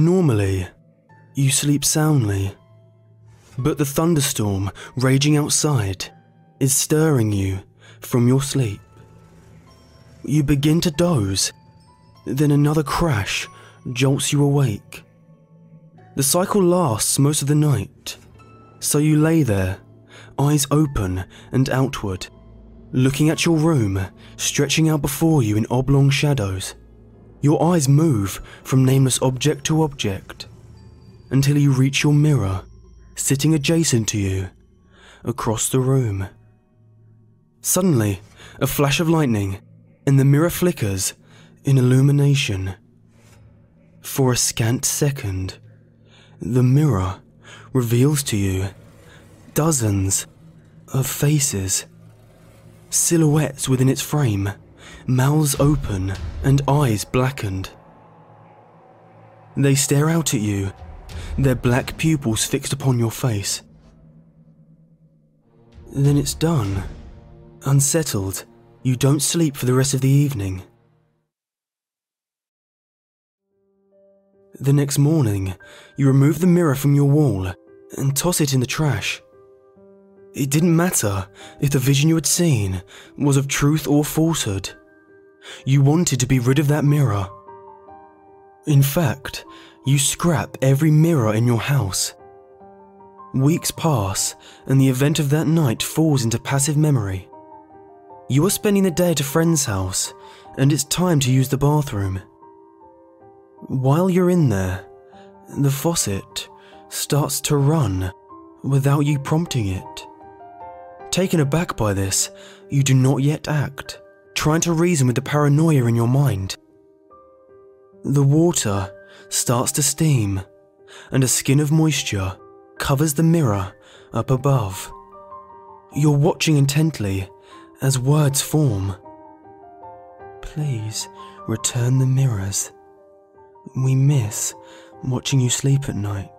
Normally, you sleep soundly. But the thunderstorm raging outside is stirring you from your sleep. You begin to doze, then another crash jolts you awake. The cycle lasts most of the night, so you lay there, eyes open and outward, looking at your room stretching out before you in oblong shadows. Your eyes move from nameless object to object until you reach your mirror sitting adjacent to you across the room. Suddenly, a flash of lightning and the mirror flickers in illumination. For a scant second, the mirror reveals to you dozens of faces, silhouettes within its frame, mouths open and eyes blackened. They stare out at you, their black pupils fixed upon your face. Then it's done. Unsettled, you don't sleep for the rest of the evening. The next morning, you remove the mirror from your wall and toss it in the trash. It didn't matter if the vision you had seen was of truth or falsehood. You wanted to be rid of that mirror. In fact, you scrap every mirror in your house. Weeks pass, and the event of that night falls into passive memory. You are spending the day at a friend's house, and it's time to use the bathroom. While you're in there, the faucet starts to run without you prompting it. Taken aback by this, you do not yet act, trying to reason with the paranoia in your mind. The water starts to steam, and a skin of moisture covers the mirror up above. You're watching intently as words form. Please return the mirrors. We miss watching you sleep at night.